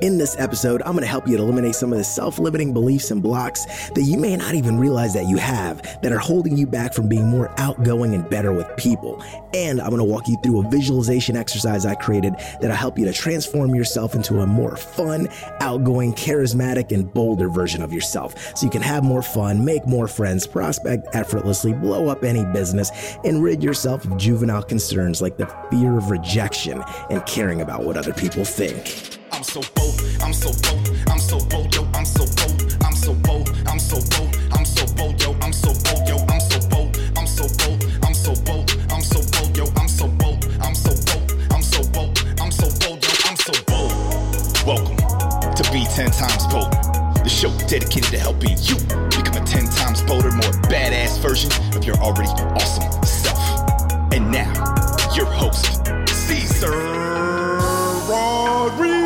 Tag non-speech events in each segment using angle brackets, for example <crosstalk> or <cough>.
In this episode, I'm going to help you to eliminate some of the self limiting beliefs and blocks that you may not even realize that you have that are holding you back from being more outgoing and better with people. And I'm going to walk you through a visualization exercise I created that'll help you to transform yourself into a more fun, outgoing, charismatic, and bolder version of yourself so you can have more fun, make more friends, prospect effortlessly, blow up any business, and rid yourself of juvenile concerns like the fear of rejection and caring about what other people think. I'm so bold, I'm so bold, I'm so bold, yo, I'm so bold, I'm so bold, I'm so bold, I'm so bold, yo, I'm so bold, yo, I'm so bold, I'm so bold, I'm so bold, I'm so bold, yo, I'm so bold, I'm so bold, I'm so bold, I'm so bold, yo, I'm so bold. Welcome to Be 10 Times Bold, the show dedicated to helping you become a 10 times bolder, more badass version of your already awesome self. And now, your host, Cesar Rodriguez.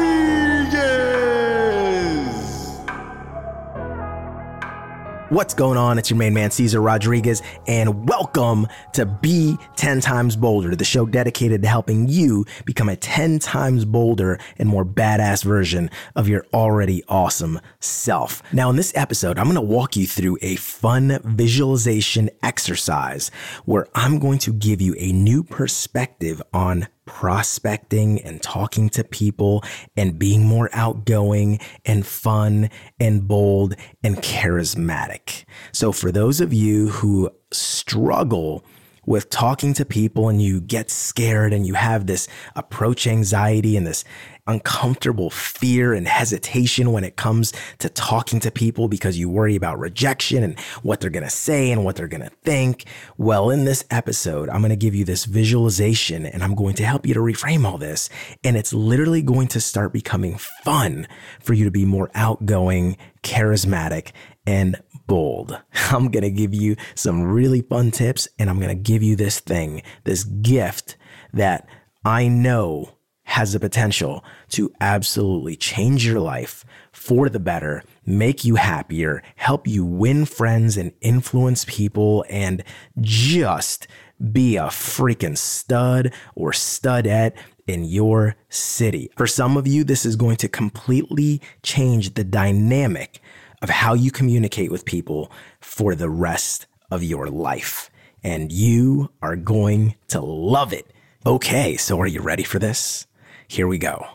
What's going on? It's your main man, Cesar Rodriguez, and welcome to Be 10 Times Bolder, the show dedicated to helping you become a 10 times bolder and more badass version of your already awesome self. Now, in this episode, I'm going to walk you through a fun visualization exercise where I'm going to give you a new perspective on prospecting and talking to people and being more outgoing and fun and bold and charismatic. So, for those of you who struggle with talking to people and you get scared and you have this approach anxiety and this uncomfortable fear and hesitation when it comes to talking to people because you worry about rejection and what they're going to say and what they're going to think. Well, in this episode, I'm going to give you this visualization and I'm going to help you to reframe all this. And it's literally going to start becoming fun for you to be more outgoing, charismatic, and bold. <laughs> I'm going to give you some really fun tips and I'm going to give you this thing, this gift that I know has the potential to absolutely change your life for the better, make you happier, help you win friends and influence people, and just be a freaking stud or studette in your city. For some of you, this is going to completely change the dynamic of how you communicate with people for the rest of your life. And you are going to love it. Okay, so are you ready for this? Here we go.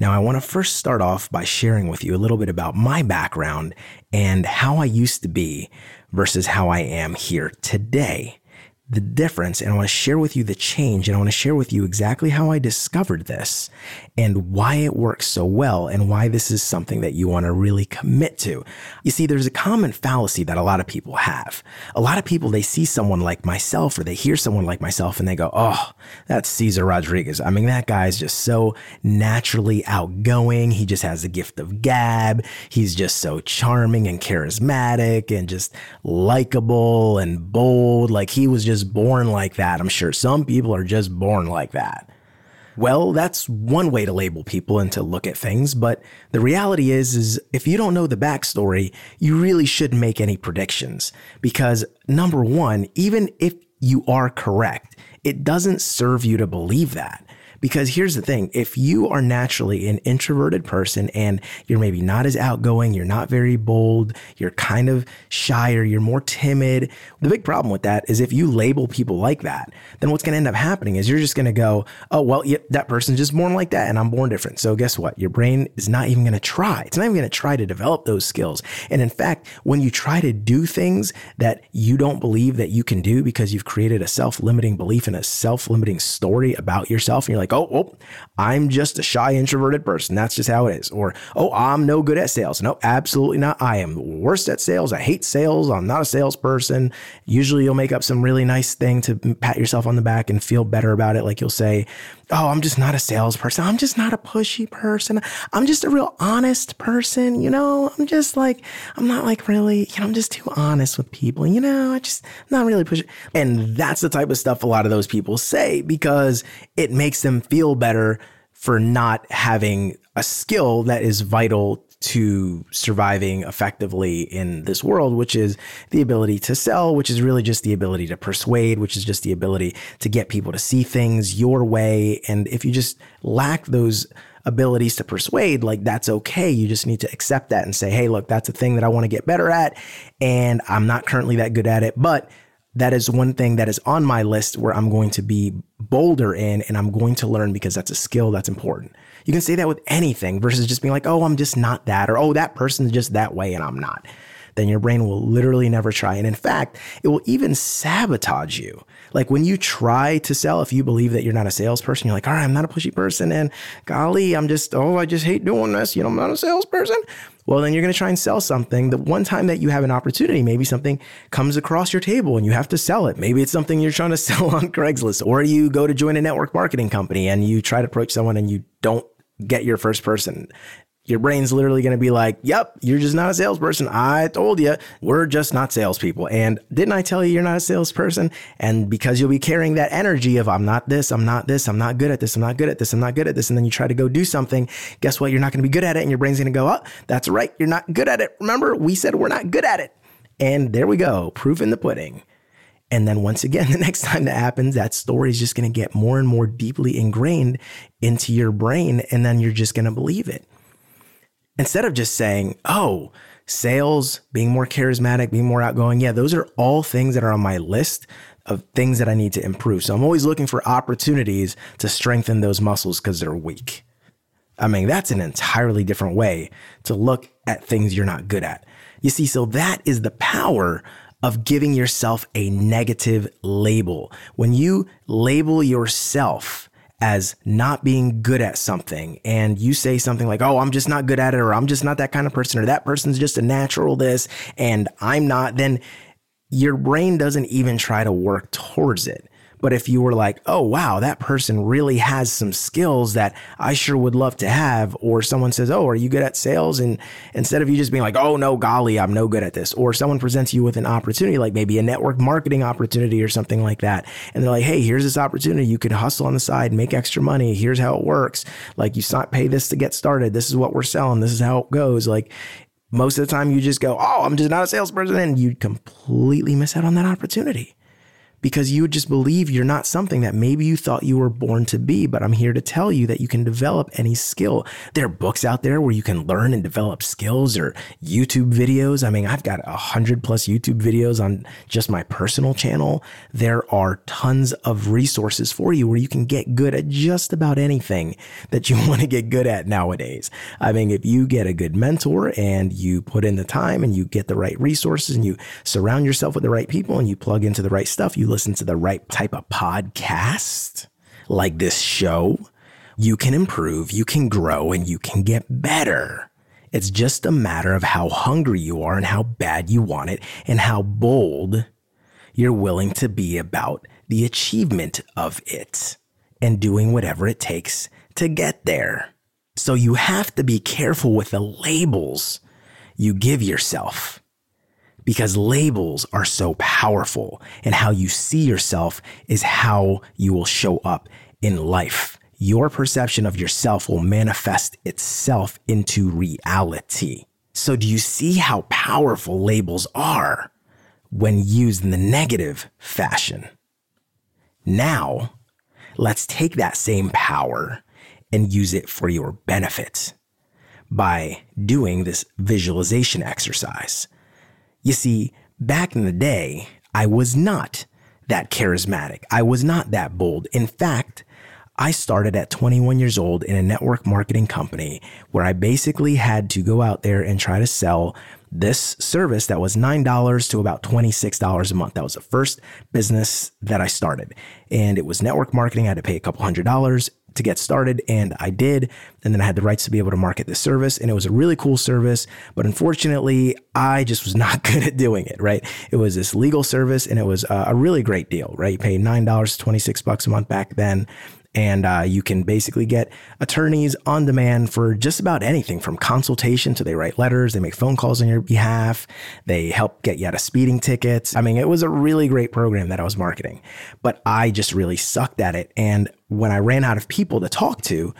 Now, I want to first start off by sharing with you a little bit about my background and how I used to be versus how I am here today the difference and I want to share with you the change and I want to share with you exactly how I discovered this and why it works so well and why this is something that you want to really commit to. You see, there's a common fallacy that a lot of people have. A lot of people, they see someone like myself or they hear someone like myself and they go, Oh, that's Cesar Rodriguez. I mean, that guy's just so naturally outgoing. He just has the gift of gab. He's just so charming and charismatic and just likable and bold. Like he was just just born like that. I'm sure some people are just born like that. Well, that's one way to label people and to look at things, but the reality is is if you don't know the backstory, you really shouldn't make any predictions because number 1, even if you are correct, it doesn't serve you to believe that. Because here's the thing if you are naturally an introverted person and you're maybe not as outgoing, you're not very bold, you're kind of shy or you're more timid, the big problem with that is if you label people like that, then what's going to end up happening is you're just going to go, oh, well, yep, that person's just born like that and I'm born different. So guess what? Your brain is not even going to try. It's not even going to try to develop those skills. And in fact, when you try to do things that you don't believe that you can do because you've created a self limiting belief and a self limiting story about yourself, and you're like, like, oh, oh, I'm just a shy, introverted person. That's just how it is. Or, oh, I'm no good at sales. No, absolutely not. I am worst at sales. I hate sales. I'm not a salesperson. Usually you'll make up some really nice thing to pat yourself on the back and feel better about it. Like you'll say, oh, I'm just not a salesperson. I'm just not a pushy person. I'm just a real honest person. You know, I'm just like, I'm not like really, you know, I'm just too honest with people. You know, I just not really pushy. And that's the type of stuff a lot of those people say because it makes them feel better for not having a skill that is vital to surviving effectively in this world, which is the ability to sell, which is really just the ability to persuade, which is just the ability to get people to see things your way. And if you just lack those abilities to persuade, like that's okay. You just need to accept that and say, hey, look, that's a thing that I want to get better at. And I'm not currently that good at it, but that is one thing that is on my list where I'm going to be bolder in and I'm going to learn because that's a skill that's important. You can say that with anything versus just being like, oh, I'm just not that, or oh, that person's just that way and I'm not. Then your brain will literally never try. And in fact, it will even sabotage you. Like when you try to sell, if you believe that you're not a salesperson, you're like, all right, I'm not a pushy person. And golly, I'm just, oh, I just hate doing this. You know, I'm not a salesperson. Well, then you're going to try and sell something. The one time that you have an opportunity, maybe something comes across your table and you have to sell it. Maybe it's something you're trying to <laughs> sell on Craigslist, or you go to join a network marketing company and you try to approach someone and you don't get your first person your brain's literally going to be like, yep, you're just not a salesperson. I told you, we're just not salespeople. And didn't I tell you you're not a salesperson? And because you'll be carrying that energy of, I'm not this, I'm not this, I'm not good at this, I'm not good at this, I'm not good at this. And then you try to go do something. Guess what? You're not going to be good at it. And your brain's going to go, oh, that's right. You're not good at it. Remember, we said we're not good at it. And there we go. Proof in the pudding. And then once again, <laughs> the next time that happens, that story is just going to get more and more deeply ingrained into your brain. And then you're just going to believe it instead of just saying, oh, sales, being more charismatic, being more outgoing, yeah, those are all things that are on my list of things that I need to improve. So I'm always looking for opportunities to strengthen those muscles because they're weak. I mean, that's an entirely different way to look at things you're not good at. You see, so that is the power of giving yourself a negative label. When you label yourself as not being good at something and you say something like, Oh, I'm just not good at it, or I'm just not that kind of person, or that person's just a natural this and I'm not, then your brain doesn't even try to work towards it. But if you were like, oh, wow, that person really has some skills that I sure would love to have, or someone says, oh, are you good at sales? And instead of you just being like, oh, no, golly, I'm no good at this, or someone presents you with an opportunity, like maybe a network marketing opportunity or something like that. And they're like, hey, here's this opportunity. You can hustle on the side, make extra money. Here's how it works. Like you pay this to get started. This is what we're selling. This is how it goes. Like, most of the time you just go, Oh, I'm just not a salesperson. And you completely miss out on that opportunity because you would just believe you're not something that maybe you thought you were born to be. But I'm here to tell you that you can develop any skill. There are books out there where you can learn and develop skills or YouTube videos. I mean, I've got a hundred plus YouTube videos on just my personal channel. There are tons of resources for you where you can get good at just about anything that you <laughs> want to get good at nowadays. I mean, if you get a good mentor and you put in the time and you get the right resources and you surround yourself with the right people and you plug into the right stuff, you listen to the right type of podcast, like this show, you can improve, you can grow, and you can get better. It's just a matter of how hungry you are and how bad you want it and how bold you're willing to be about the achievement of it and doing whatever it takes to get there. So you have to be careful with the labels you give yourself because labels are so powerful and how you see yourself is how you will show up in life. Your perception of yourself will manifest itself into reality. So, do you see how powerful labels are when used in the negative fashion? Now, let's take that same power and use it for your benefit by doing this visualization exercise. You see, back in the day, I was not that charismatic. I was not that bold. In fact, I started at 21 years old in a network marketing company where I basically had to go out there and try to sell this service that was $9 to about $26 a month. That was the first business that I started. And it was network marketing. I had to pay a couple hundred dollars to get started and I did. And then I had the rights to be able to market this service and it was a really cool service. But unfortunately, I just was <laughs> not good at doing it, right? It was this legal service and it was uh, a really great deal, right? You pay $9, 26 bucks a month back then. And uh, you can basically get attorneys on demand for just about anything from consultation to they write letters, they make phone calls on your behalf, they help get you out of speeding tickets. I mean, it was a really great program that I was marketing, but I just really sucked at it. And when I ran out of people to talk to,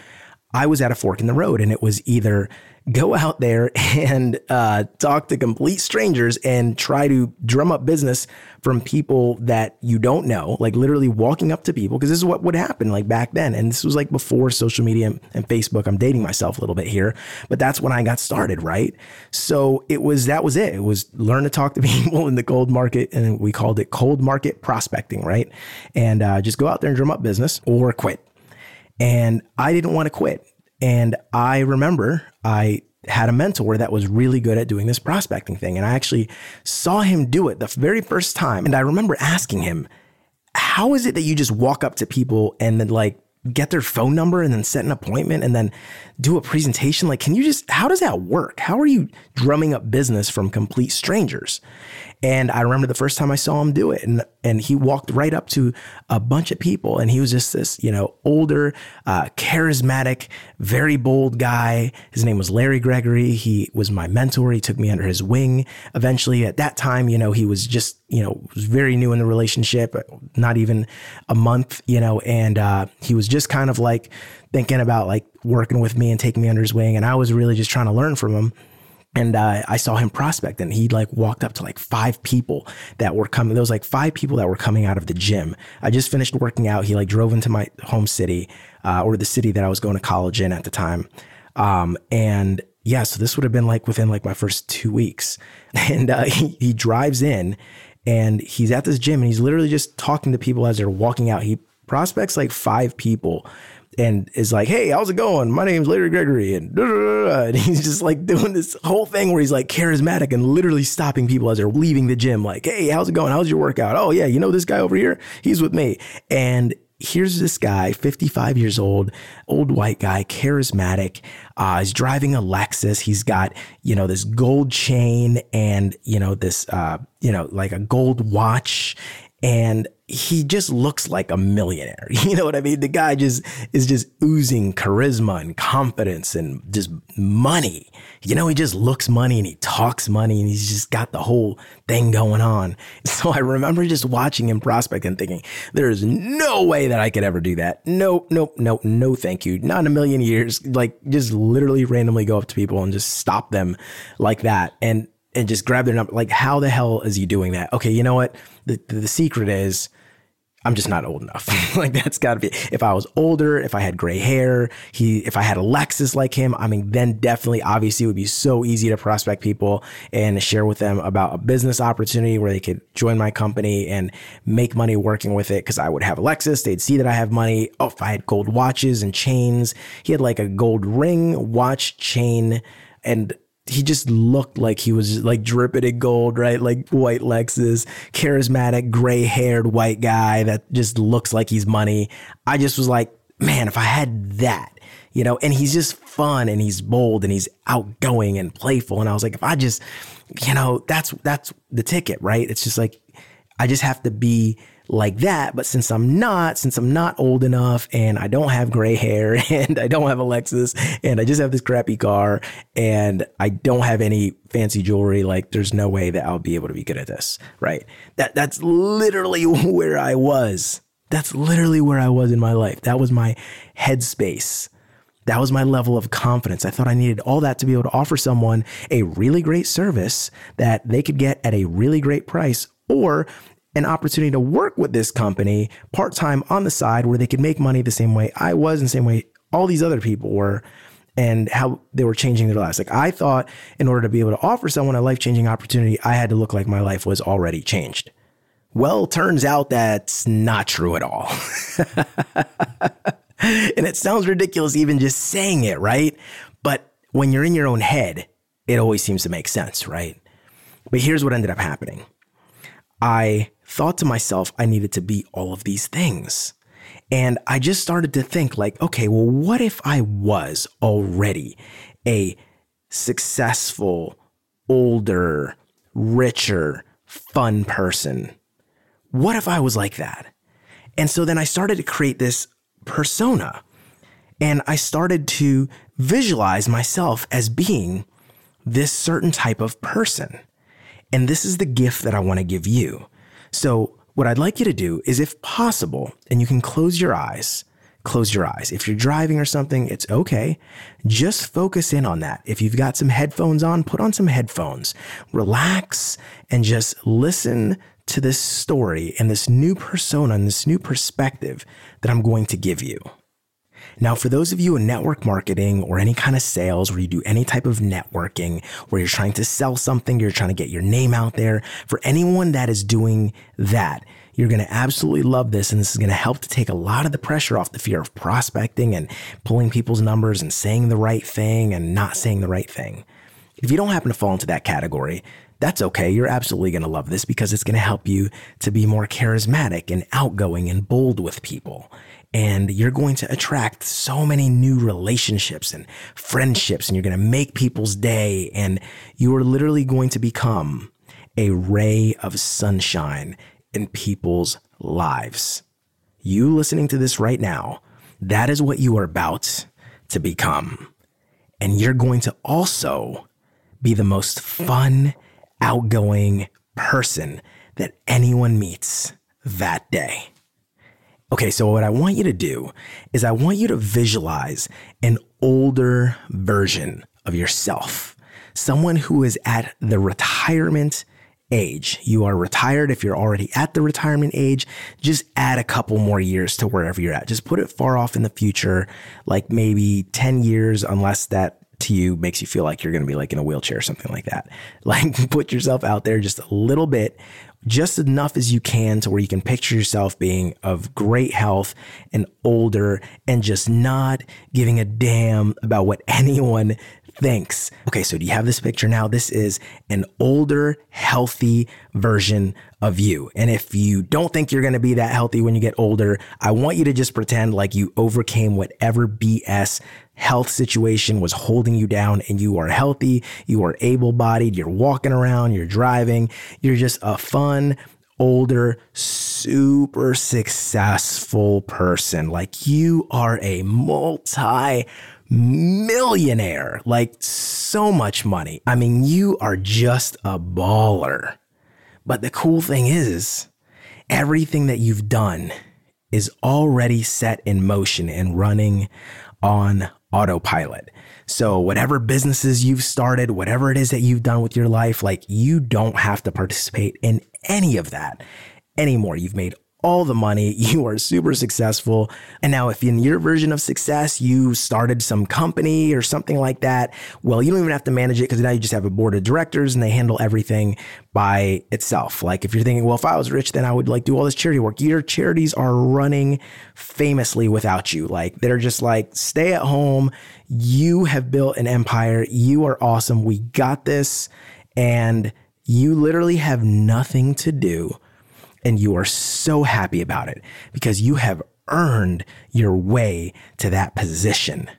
I was at a fork in the road and it was either go out there and uh, talk to complete strangers and try to drum up business from people that you don't know, like literally walking up to people, because this is what would happen like back then. And this was like before social media and Facebook. I'm dating myself a little bit here, but that's when I got started, right? So it was that was it. It was learn to talk to <laughs> people in the cold market, and we called it cold market prospecting, right? And uh, just go out there and drum up business or quit. And I didn't want to quit. And I remember I had a mentor that was really good at doing this prospecting thing. And I actually saw him do it the very first time. And I remember asking him, How is it that you just walk up to people and then like get their phone number and then set an appointment and then do a presentation? Like, can you just, how does that work? How are you drumming up business from complete strangers? And I remember the first time I saw him do it, and and he walked right up to a bunch of people, and he was just this, you know, older, uh, charismatic, very bold guy. His name was Larry Gregory. He was my mentor. He took me under his wing. Eventually, at that time, you know, he was just, you know, was very new in the relationship, not even a month, you know, and uh, he was just kind of like thinking about like working with me and taking me under his wing, and I was really just trying to learn from him and uh, I saw him prospect, and he like walked up to like five people that were coming. There was like five people that were coming out of the gym. I just finished working out. He like drove into my home city, uh, or the city that I was going to college in at the time. Um, and yeah, so this would have been like within like my first two weeks. <laughs> And uh, he, he drives in, and he's at this gym, and he's literally just talking to people as they're walking out. He prospects like five people and is like, "Hey, how's it going? My name's Larry Gregory," and, and <laughs> he's just like doing this whole thing where he's like charismatic and literally stopping people as they're leaving the gym, like, "Hey, how's it going? How's your workout? Oh yeah, you know this guy over here? He's with me." And here's this guy, 55 years old, old white guy, charismatic. Uh, he's driving a Lexus. He's got, you know, this gold chain and, you know, this, uh, you know, like a gold watch. And he just looks like a millionaire. <laughs> You know what I mean? The guy just is just oozing charisma and confidence and just money. You know, he just looks money and he talks money and he's just got the whole thing going on. <laughs> So I remember just watching him prospect and thinking, there's no way that I could ever do that. No, nope, nope, no, thank you. Not in a million years. Like just literally randomly go up to people and just stop them like that. And and just grab their number. Like, how the hell is he doing that? Okay, you know what? The the secret is I'm just not old enough. <laughs> like that's got to be. If I was older, if I had gray hair, he, if I had a Lexus like him, I mean, then definitely, obviously, it would be so easy to prospect people and share with them about a business opportunity where they could join my company and make money working with it. Because I would have a Lexus, they'd see that I have money. Oh, if I had gold watches and chains, he had like a gold ring, watch, chain, and he just looked like he was like dripping in gold, right? Like white Lexus, charismatic, gray haired white guy that just looks like he's money. I just was like, man, if I had that, you know, and he's just fun and he's bold and he's outgoing and playful. And I was like, if I just, you know, that's, that's the ticket, right? It's just like, I just have to be like that. But since I'm not, since I'm not old enough and I don't have gray hair <laughs> and I don't have a Lexus and I just have this crappy car and I don't have any fancy jewelry, like there's no way that I'll be able to be good at this. Right. That that's literally <laughs> where I was. That's literally where I was in my life. That was my headspace. That was my level of confidence. I thought I needed all that to be able to offer someone a really great service that they could get at a really great price or an opportunity to work with this company part time on the side where they could make money the same way I was, and the same way all these other people were, and how they were changing their lives. Like I thought, in order to be able to offer someone a life changing opportunity, I had to look like my life was already changed. Well, turns out that's not true at all. <laughs> and it sounds ridiculous even just saying it, right? But when you're in your own head, it always seems to make sense, right? But here's what ended up happening. I thought to myself I needed to be all of these things. And I just started to think, like, okay, well, what if I was already a successful, older, richer, fun person? What if I was like that? And so then I started to create this persona and I started to visualize myself as being this certain type of person. And this is the gift that I want to give you. So, what I'd like you to do is, if possible, and you can close your eyes, close your eyes. If you're driving or something, it's okay. Just focus in on that. If you've got some headphones on, put on some headphones. Relax and just listen to this story and this new persona and this new perspective that I'm going to give you. Now, for those of you in network marketing or any kind of sales where you do any type of networking, where you're trying to sell something, you're trying to get your name out there, for anyone that is doing that, you're going to absolutely love this. And this is going to help to take a lot of the pressure off the fear of prospecting and pulling people's numbers and saying the right thing and not saying the right thing. If you don't happen to fall into that category, that's okay. You're absolutely going to love this because it's going to help you to be more charismatic and outgoing and bold with people. And you're going to attract so many new relationships and friendships, and you're going to make people's day. And you are literally going to become a ray of sunshine in people's lives. You listening to this right now, that is what you are about to become. And you're going to also be the most fun, outgoing person that anyone meets that day. Okay, so what I want you to do is I want you to visualize an older version of yourself, someone who is at the retirement age. You are retired. If you're already at the retirement age, just add a couple more years to wherever you're at. Just put it far off in the future, like maybe 10 years, unless that to you makes you feel like you're going to be like in a wheelchair or something like that. <laughs> Like put yourself out there just a little bit, just enough as you can to where you can picture yourself being of great health and older and just not giving a damn about what <laughs> anyone thinks. Okay, so do you have this picture now? This is an older, healthy version of you. And if you don't think you're going to be that healthy when you get older, I want you to just pretend like you overcame whatever BS health situation was holding you down and you are healthy, you are able bodied, you're walking around, you're driving, you're just a fun, older, super successful person. Like you are a multi millionaire, like so much money. I mean, you are just a baller. But the cool thing is, everything that you've done is already set in motion and running on autopilot. So, whatever businesses you've started, whatever it is that you've done with your life, like you don't have to participate in any of that anymore. You've made all the money, <laughs> you are super successful. And now, if in your version of success, you started some company or something like that, well, you don't even have to manage it because now you just have a board of directors and they handle everything by itself. Like if you're thinking, well, if I was rich, then I would like do all this charity work. Your charities are running famously without you. Like they're just like, stay at home. You have built an empire. You are awesome. We got this. And you literally have nothing to do and you are so happy about it because you have earned your way to that position.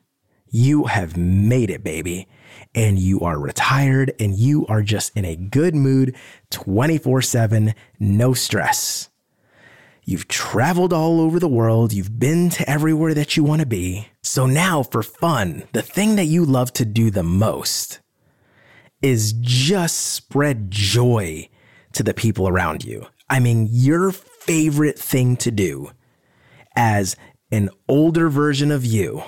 You have made it, baby. And you are retired and you are just in a good mood 24 7, no stress. You've traveled all over the world. You've been to everywhere that you want to be. So now, for fun, the thing that you love to do the most is just spread joy to the people around you. I mean, your favorite thing to do as an older version of you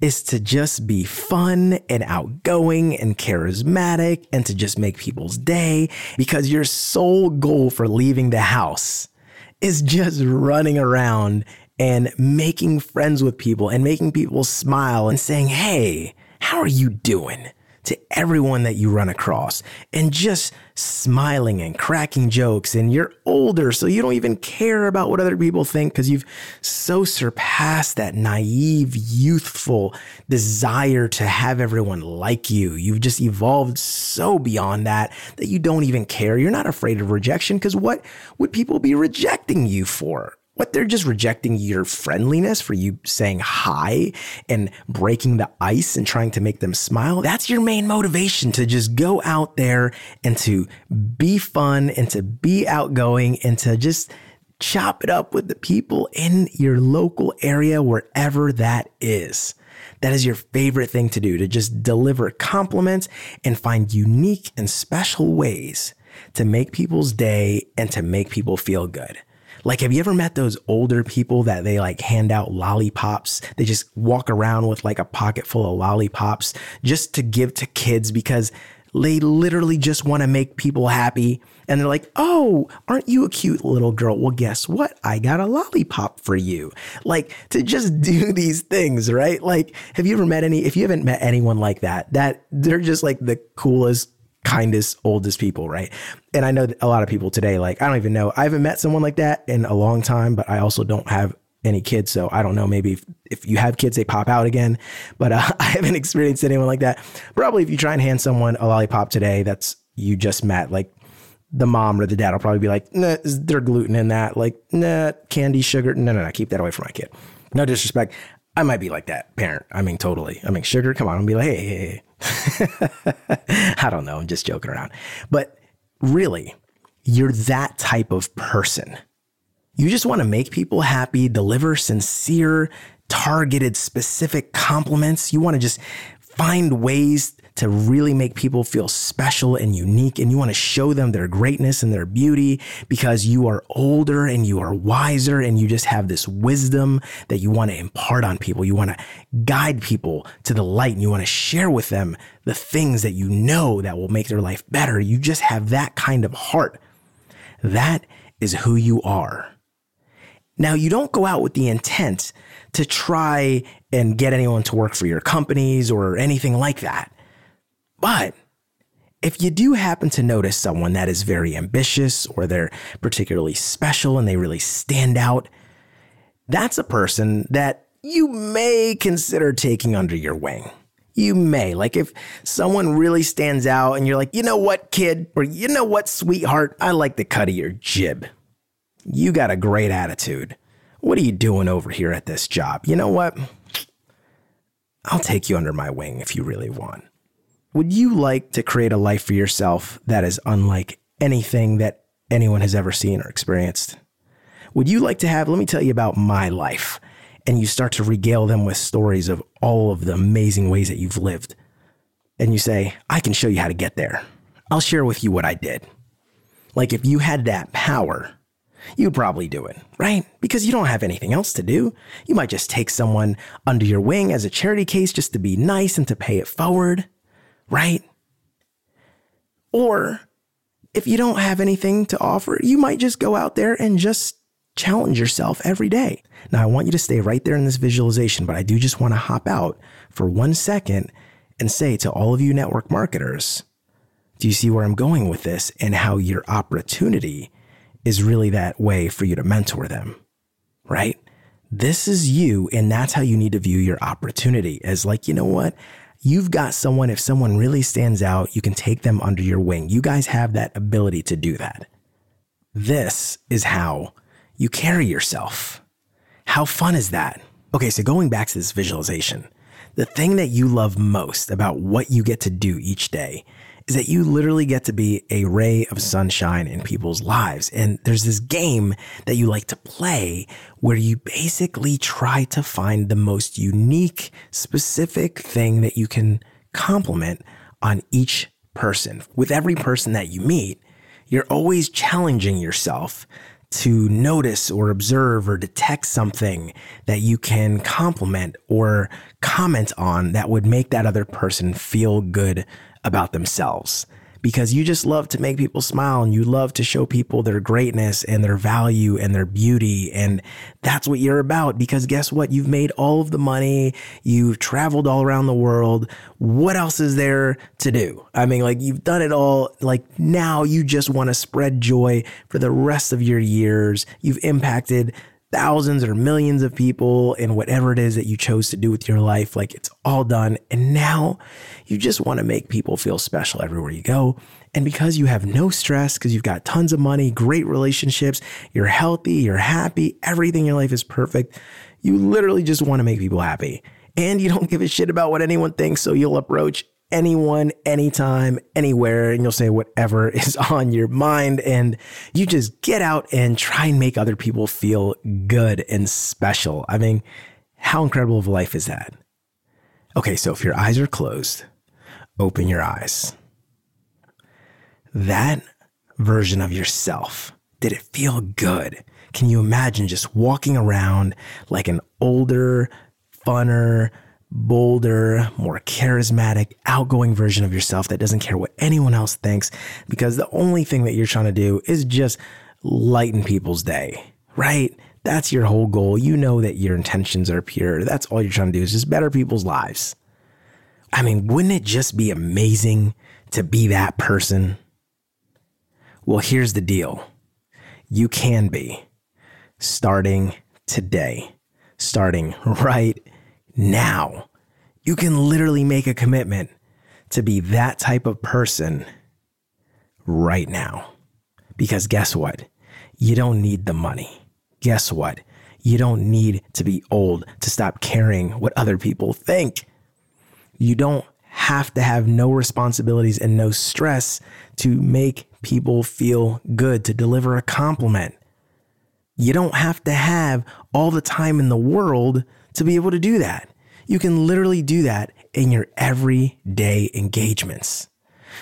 is to just be fun and outgoing and charismatic and to just make people's day because your sole goal for leaving the house is just running around and making friends with people and making people smile and saying, Hey, how are you doing? To everyone that you run across and just smiling and cracking jokes. And you're older, so you don't even care about what other people think because you've so surpassed that naive, youthful desire to have everyone like you. You've just evolved so beyond that that you don't even care. You're not afraid of rejection because what would people be rejecting you for? What they're just rejecting your friendliness for you saying hi and breaking the ice and trying to make them smile. That's your main motivation to just go out there and to be fun and to be outgoing and to just chop it up with the people in your local area, wherever that is. That is your favorite thing to do, to just deliver compliments and find unique and special ways to make people's day and to make people feel good. Like, have you ever met those older people that they like hand out lollipops? They just walk around with like a pocket full of lollipops just to give to kids because they literally just want to make people happy. And they're like, oh, aren't you a cute little girl? Well, guess what? I got a lollipop for you. Like to just <laughs> do these things, right? Like, have you ever met any, if you haven't met anyone like that, that they're just like the coolest, kindest, oldest people, right? And I know a lot of people today, like, I don't even know, I haven't met someone like that in a long time, but I also don't have any kids. So I don't know. Maybe if, if you have kids, they pop out again. But uh, <laughs> I haven't experienced anyone like that. Probably if you try and hand someone a lollipop today, that's you just met, like the mom or the dad will probably be like, nah, is there gluten in that? Like, nah, candy, sugar. No, no, no, keep that away from my kid. No disrespect. I might be like that parent. I mean, totally. I mean, sugar, come on. I'm be like, hey, hey, hey. <laughs> I don't know. I'm just joking around. But really, you're that type of person you just want to make people happy, deliver sincere, targeted, specific compliments. You want to just find ways to really make people feel special and unique. And you want to show them their greatness and their beauty because you are older and you are wiser and you just have this wisdom that you want to impart on people. You want to guide people to the light and you want to share with them the things that you know that will make their life better. You just have that kind of heart. That is who you are. Now, you don't go out with the intent to try and get anyone to work for your companies or anything like that. But if you do happen to notice someone that is very ambitious or they're particularly special and they really stand out, that's a person that you may consider taking under your wing. You may. Like if someone really stands out and you're like, you know what, kid, or you know what, sweetheart, I like the cut of your jib. You got a great attitude. What are you doing over here at this job? You know what? I'll take you under my wing if you really want. Would you like to create a life for yourself that is unlike anything that anyone has ever seen or experienced? Would you like to have, let me tell you about my life, and you start to regale them with stories of all of the amazing ways that you've lived? And you say, I can show you how to get there. I'll share with you what I did. Like if you had that power, you'd probably do it, right? Because you don't have anything else to do. You might just take someone under your wing as a charity case just to be nice and to pay it forward, right? Or if you don't have anything to offer, you might just go out there and just challenge yourself every day. Now, I want you to stay right there in this visualization, but I do just want to hop out for one second and say to all of you network marketers, do you see where I'm going with this and how your opportunity is really that way for you to mentor them, right? This is you, and that's how you need to view your opportunity as like, you know what? You've got someone, if someone really stands out, you can take them under your wing. You guys have that ability to do that. This is how you carry yourself. How fun is that? Okay, so going back to this visualization, the thing that you love most about what you get to do each day is that you literally get to be a ray of sunshine in people's lives. And there's this game that you like to play where you basically try to find the most unique, specific thing that you can compliment on each person. With every person that you meet, you're always challenging yourself to notice or observe or detect something that you can compliment or comment on that would make that other person feel good about themselves because you just love to make people smile and you love to show people their greatness and their value and their beauty. And that's what you're about because guess what? You've made all of the money. You've traveled all around the world. What else is there to do? I mean, like you've done it all. Like now you just want to spread joy for the rest of your years. You've impacted thousands or millions of people and whatever it is that you chose to do with your life. Like it's all done. And now you just want to make people feel special everywhere you go. And because you have no stress, because you've got tons of money, great relationships, you're healthy, you're happy, everything in your life is perfect. You literally just want to make people happy. And you don't give a shit about what anyone thinks. So you'll approach anyone, anytime, anywhere, and you'll say whatever <laughs> is on your mind. And you just get out and try and make other people feel good and special. I mean, how incredible of a life is that? Okay, so if your eyes are closed, open your eyes. That version of yourself, did it feel good? can you imagine just walking around like an older, funner, bolder, more charismatic, outgoing version of yourself that doesn't care what anyone else thinks because the only thing that you're trying to do is just lighten people's day, right? That's your whole goal. You know that your intentions are pure. That's all you're trying to do is just better people's lives. I mean, wouldn't it just be amazing to be that person? Well, here's the deal you can be starting today, starting <laughs> right now. You can literally make a commitment to be that type of person right now. Because guess what? You don't need the money. Guess what? You don't need to be old to stop caring what other people think. You don't have to have no responsibilities and no stress to make people feel good, to deliver a compliment. You don't have to have all the time in the world to be able to do that. You can literally do that in your everyday engagements.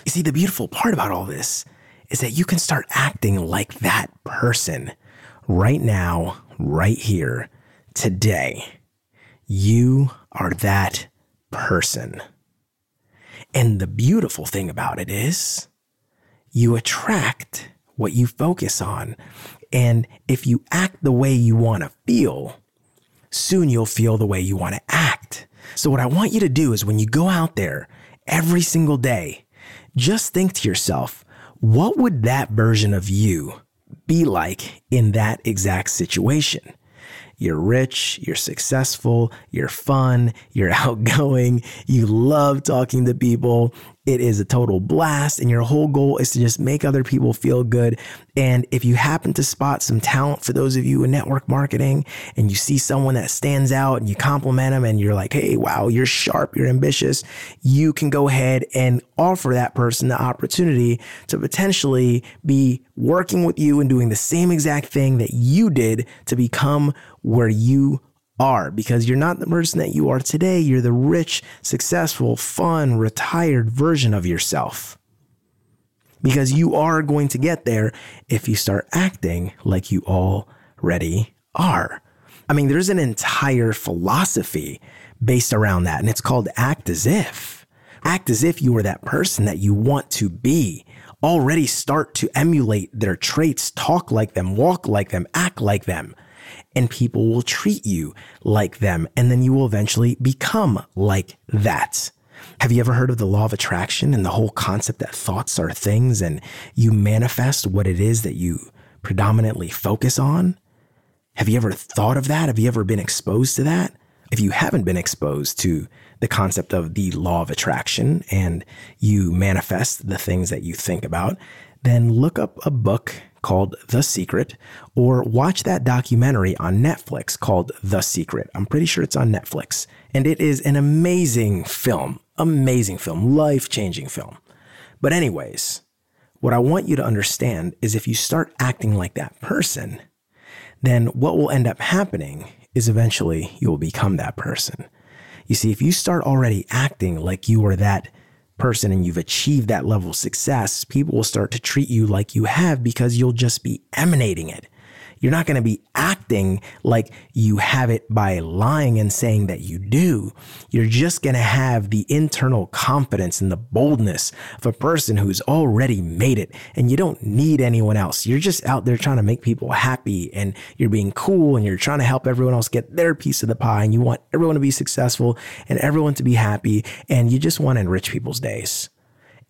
You see, the beautiful part about all this is that you can start acting like that person right now, right here, today. You are that person. And the beautiful thing about it is you attract what you focus on. And if you act the way you want to feel, soon you'll feel the way you want to act. So, what I want you to do is when you go out there every single day, just think to yourself, what would that version of you be like in that exact situation? You're rich, you're successful, you're fun, you're <laughs> outgoing, you love talking to people, it is a total blast, and your whole goal is to just make other people feel good. And if you happen to spot some talent for those of you in network marketing and you see someone that stands out and you compliment them and you're like, hey, wow, you're sharp, you're ambitious, you can go ahead and offer that person the opportunity to potentially be working with you and doing the same exact thing that you did to become where you are because you're not the person that you are today. You're the rich, successful, fun, retired version of yourself. Because you are going to get there if you start acting like you already are. I mean, there's an entire philosophy based around that, and it's called act as if. Act as if you are that person that you want to be. Already start to emulate their traits, talk like them, walk like them, act like them and people will treat you like them. And then you will eventually become like that. Have you ever heard of the law of attraction and the whole concept that thoughts are things and you manifest what it is that you predominantly focus on? Have you ever thought of that? Have you ever been exposed to that? If you haven't been exposed to the concept of the law of attraction and you manifest the things that you think about, then look up a book called The Secret or watch that documentary on Netflix called The Secret. I'm pretty sure it's on Netflix. And it is an amazing film, amazing film, life changing film. But, anyways, what I want you to understand is if you start acting like that person, then what will end up happening is eventually you will become that person. You see, if you start already acting like you are that person and you've achieved that level of success, people will start to treat you like you have because you'll just be emanating it. You're not going to be acting like you have it by lying and saying that you do. You're just going to have the internal confidence and the boldness of a person who's already made it and you don't need anyone else. You're just out there trying to make people happy and you're being cool and you're trying to help everyone else get their piece of the pie and you want everyone to be successful and everyone to be happy and you just want to enrich people's days.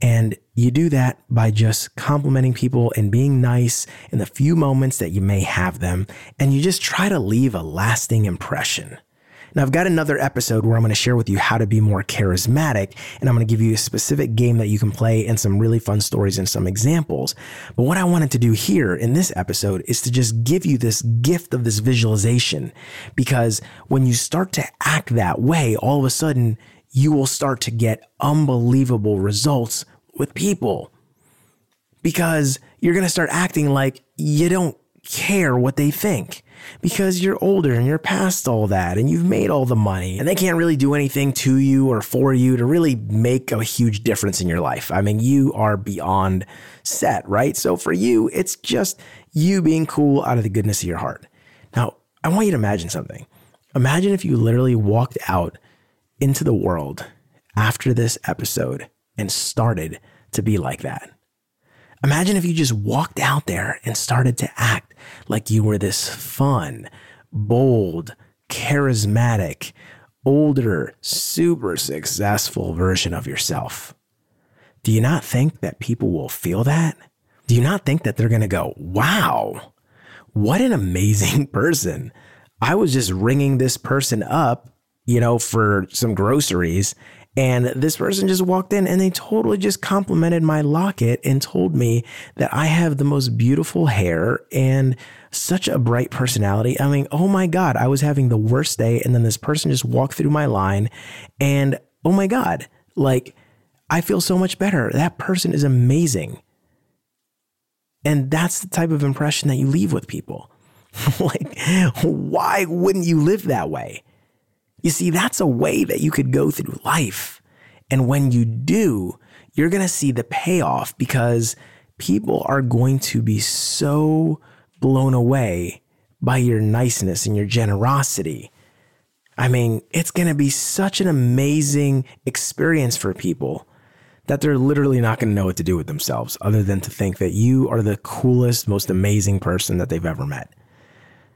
And you do that by just complimenting people and being nice in the few moments that you may have them. And you just try to leave a lasting impression. Now, I've got another episode where I'm going to share with you how to be more charismatic, and I'm going to give you a specific game that you can play and some really fun stories and some examples. But what I wanted to do here in this episode is to just give you this gift of this visualization, because when you start to act that way, all of a sudden, you will start to get unbelievable results with people because you're going to start acting like you don't care what they think because you're older and you're past all that and you've made all the money and they can't really do anything to you or for you to really make a huge difference in your life. I mean, you are beyond set, right? So for you, it's just you being cool out of the goodness of your heart. Now, I want you to imagine something. Imagine if you literally walked out into the world after this episode and started to be like that. Imagine if you just walked out there and started to act like you were this fun, bold, charismatic, older, super successful version of yourself. Do you not think that people will feel that? Do you not think that they're going to go, wow, what an amazing <laughs> person? I was just ringing this person up, you know, for some groceries and this person just walked in and they totally just complimented my locket and told me that I have the most beautiful hair and such a bright personality. I mean, oh my God, I was having the worst day. And then this person just walked through my line and oh my God, like I feel so much better. That person is amazing. And that's the type of impression that you leave with people. <laughs> like, why wouldn't you live that way? You see, that's a way that you could go through life. And when you do, you're going to see the payoff because people are going to be so blown away by your niceness and your generosity. I mean, it's going to be such an amazing experience for people that they're literally not going to know what to do with themselves other than to think that you are the coolest, most amazing person that they've ever met.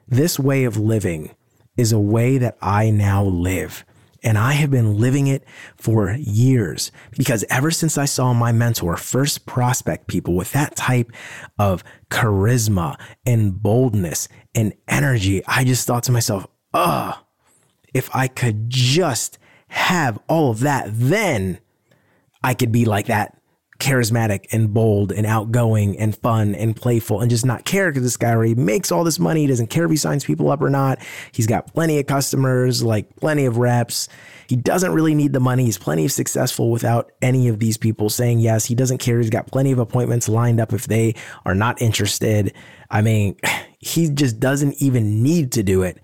This way of living is a way that I now live. And I have been living it for years because ever since I saw my mentor first prospect people with that type of charisma and boldness and energy, I just thought to myself, oh, if I could just have all of that, then I could be like that charismatic and bold and outgoing and fun and playful and just not care because this guy already makes all this money. He doesn't care if he signs people up or not. He's got plenty of customers, like plenty of reps. He doesn't really need the money. He's plenty of successful without any of these people saying yes. He doesn't care. He's got plenty of appointments lined up if they are not interested. I mean, <sighs> he just doesn't even need to do it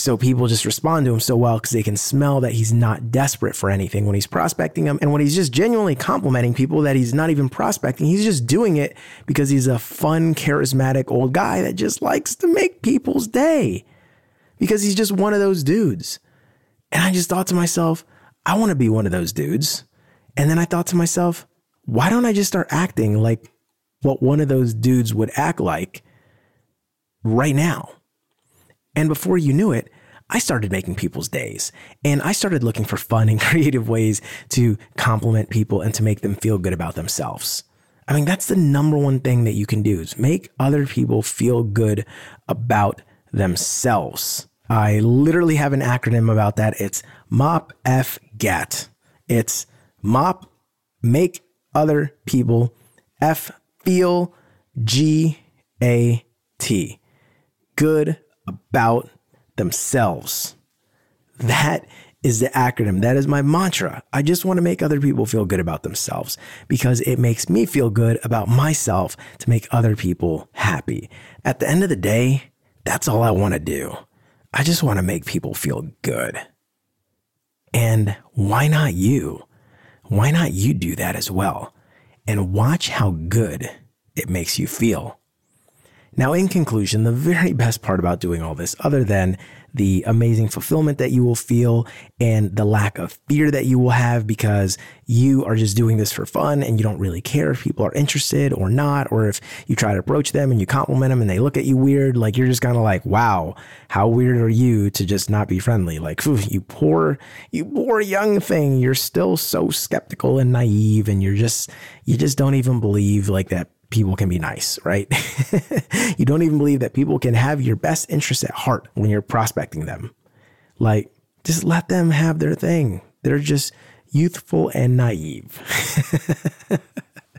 so people just respond to him so well because they can smell that he's not desperate for anything when he's prospecting them. And when he's just genuinely complimenting people that he's not even prospecting, he's just doing it because he's a fun, charismatic old guy that just likes to make people's day because he's just one of those dudes. And I just thought to myself, I want to be one of those dudes. And then I thought to myself, why don't I just start acting like what one of those dudes would act like right now? And before you knew it, I started making people's days and I started looking for fun and <laughs> creative ways to compliment people and to make them feel good about themselves. I mean, that's the number one thing that you can do is make other people feel good about themselves. I literally have an acronym about that. It's MOP F GAT. It's MOP, make other people F feel G A T. Good about themselves. That is the acronym. That is my mantra. I just want to make other people feel good about themselves because it makes me feel good about myself to make other people happy. At the end of the day, that's all I want to do. I just want to make people feel good. And why not you? Why not you do that as well? And watch how good it makes you feel. Now, in conclusion, the very best part about doing all this, other than the amazing fulfillment that you will feel and the lack of fear that you will have because you are just doing this for fun and you don't really care if people are interested or not, or if you try to approach them and you compliment them and they look at you weird, like you're just kind of like, wow, how weird are you to just not be friendly? Like, you poor, you poor young thing. You're still so skeptical and naive and you're just, you just don't even believe like that people can be nice, right? <laughs> you don't even believe that people can have your best interests at heart when you're prospecting them. Like, just let them have their thing. They're just youthful and naive.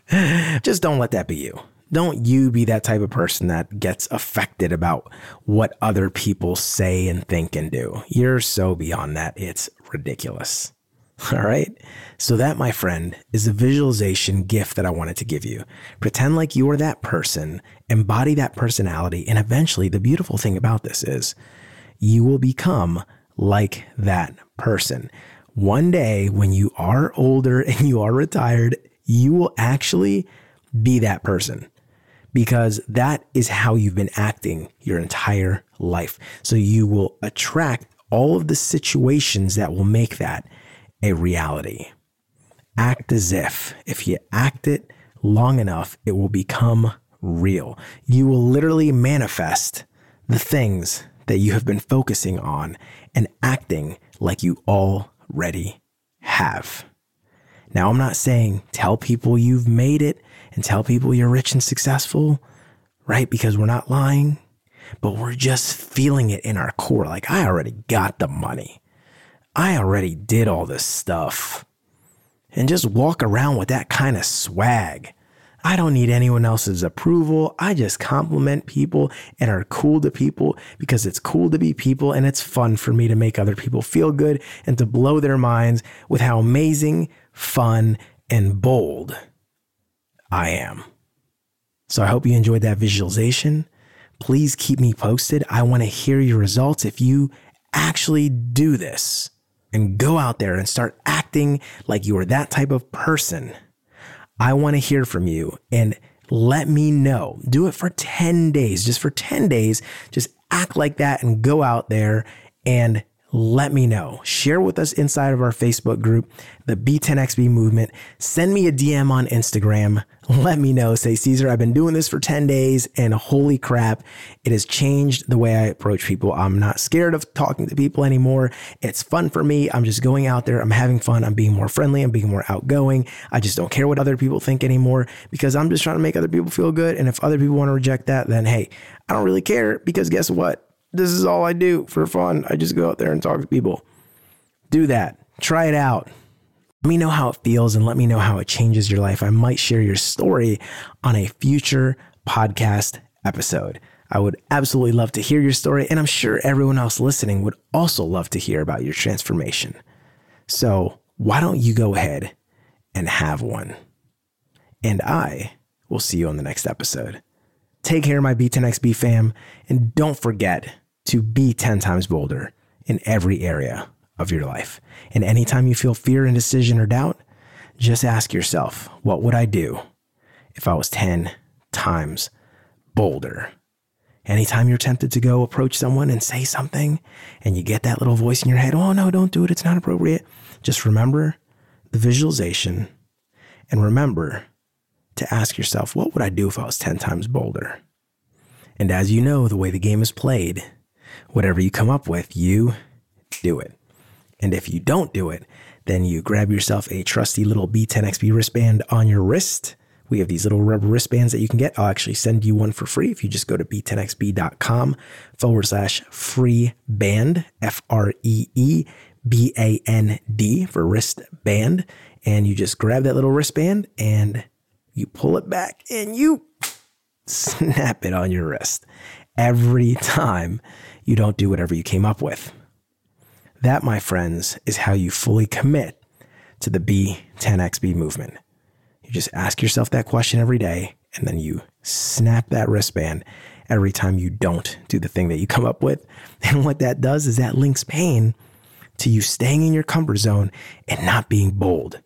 <laughs> just don't let that be you. Don't you be that type of person that gets affected about what other people say and think and do. You're so beyond that. It's ridiculous. <laughs> All right. So, that, my friend, is the visualization gift that I wanted to give you. Pretend like you are that person, embody that personality, and eventually, the beautiful thing about this is you will become like that person. One day, when you are older <laughs> and you are retired, you will actually be that person because that is how you've been acting your entire life. So you will attract all of the situations that will make that a reality. Act as if. If you act it long enough, it will become real. You will literally manifest the things that you have been focusing on and acting like you already have. Now, I'm not saying tell people you've made it and tell people you're rich and successful, right? Because we're not lying, but we're just feeling it in our core. Like, I already got the money. I already did all this stuff. And just walk around with that kind of swag. I don't need anyone else's approval. I just compliment people and are cool to people because it's cool to be people and it's fun for me to make other people feel good and to blow their minds with how amazing, fun, and bold I am. So I hope you enjoyed that visualization. Please keep me posted. I want to hear your results if you actually do this and go out there and start acting like you are that type of person. I want to hear from you and let me know. Do it for 10 days, just for 10 days. Just act like that and go out there and let me know. Share with us inside of our Facebook group, the B10XB movement. Send me a DM on Instagram. Let me know. Say, Cesar, I've been doing this for 10 days and holy crap, it has changed the way I approach people. I'm not scared of talking to people anymore. It's fun for me. I'm just going out there. I'm having fun. I'm being more friendly. I'm being more outgoing. I just don't care what other people think anymore because I'm just trying to make other people feel good. And if other people want to reject that, then hey, I don't really care because guess what? This is all I do for fun. I just go out there and talk to people. Do that. Try it out. Let me know how it feels and let me know how it changes your life. I might share your story on a future podcast episode. I would absolutely love to hear your story, and I'm sure everyone else listening would also love to hear about your transformation. So, why don't you go ahead and have one? And I will see you on the next episode. Take care, my B10XB fam, and don't forget to be 10 times bolder in every area of your life. And anytime you feel fear, indecision, or doubt, just ask yourself, what would I do if I was 10 times bolder? Anytime you're tempted to go approach someone and say something, and you get that little voice in your head, oh no, don't do it, it's not appropriate. Just remember the visualization and remember to ask yourself, what would I do if I was 10 times bolder? And as you know, the way the game is played, whatever you come up with, you do it. And if you don't do it, then you grab yourself a trusty little B10XB wristband on your wrist. We have these little rubber wristbands that you can get. I'll actually send you one for free if you just go to b10xb.com forward slash free band, F R E E B A N D for wristband. And you just grab that little wristband and you pull it back and you snap it on your wrist every time you don't do whatever you came up with. That, my friends, is how you fully commit to the B10XB movement. You just ask yourself that question every day, and then you snap that wristband every time you don't do the thing that you come up with. <laughs> And what that does is that links pain to you staying in your comfort zone and not being bold.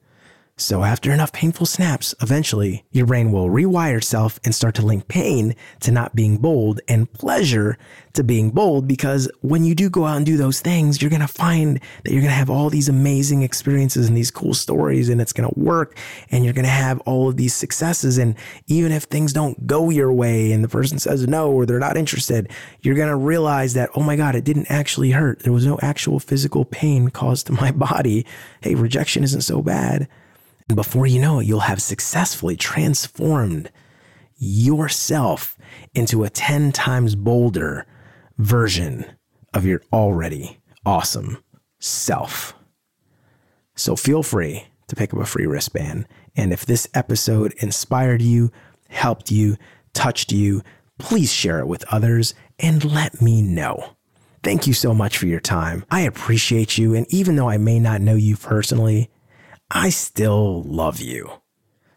So, after enough painful snaps, eventually your brain will rewire itself and start to link pain to not being bold and pleasure to being bold. Because when you do go out and do those things, you're going to find that you're going to have all these amazing experiences and these cool stories, and it's going to work. And you're going to have all of these successes. And even if things don't go your way and the person says no or they're not interested, you're going to realize that, oh my God, it didn't actually hurt. There was no actual physical pain caused to my <laughs> body. Hey, rejection isn't so bad. And before you know it, you'll have successfully transformed yourself into a 10 times bolder version of your already awesome self. So feel free to pick up a free wristband. And if this episode inspired you, helped you, touched you, please share it with others and let me know. Thank you so much for your time. I appreciate you. And even though I may not know you personally, I still love you.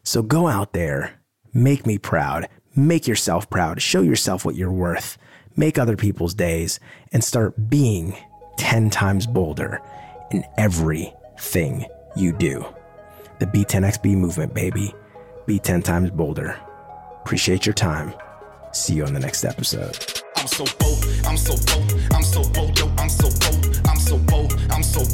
So go out there, make me proud, make yourself proud, show yourself what you're worth, make other people's days, and start being 10 times bolder in everything you do. The B10XB movement, baby. Be 10 times bolder. Appreciate your time. See you on the next episode. I'm so bold, I'm so bold, I'm so bold, yo, I'm so bold, I'm so bold, I'm so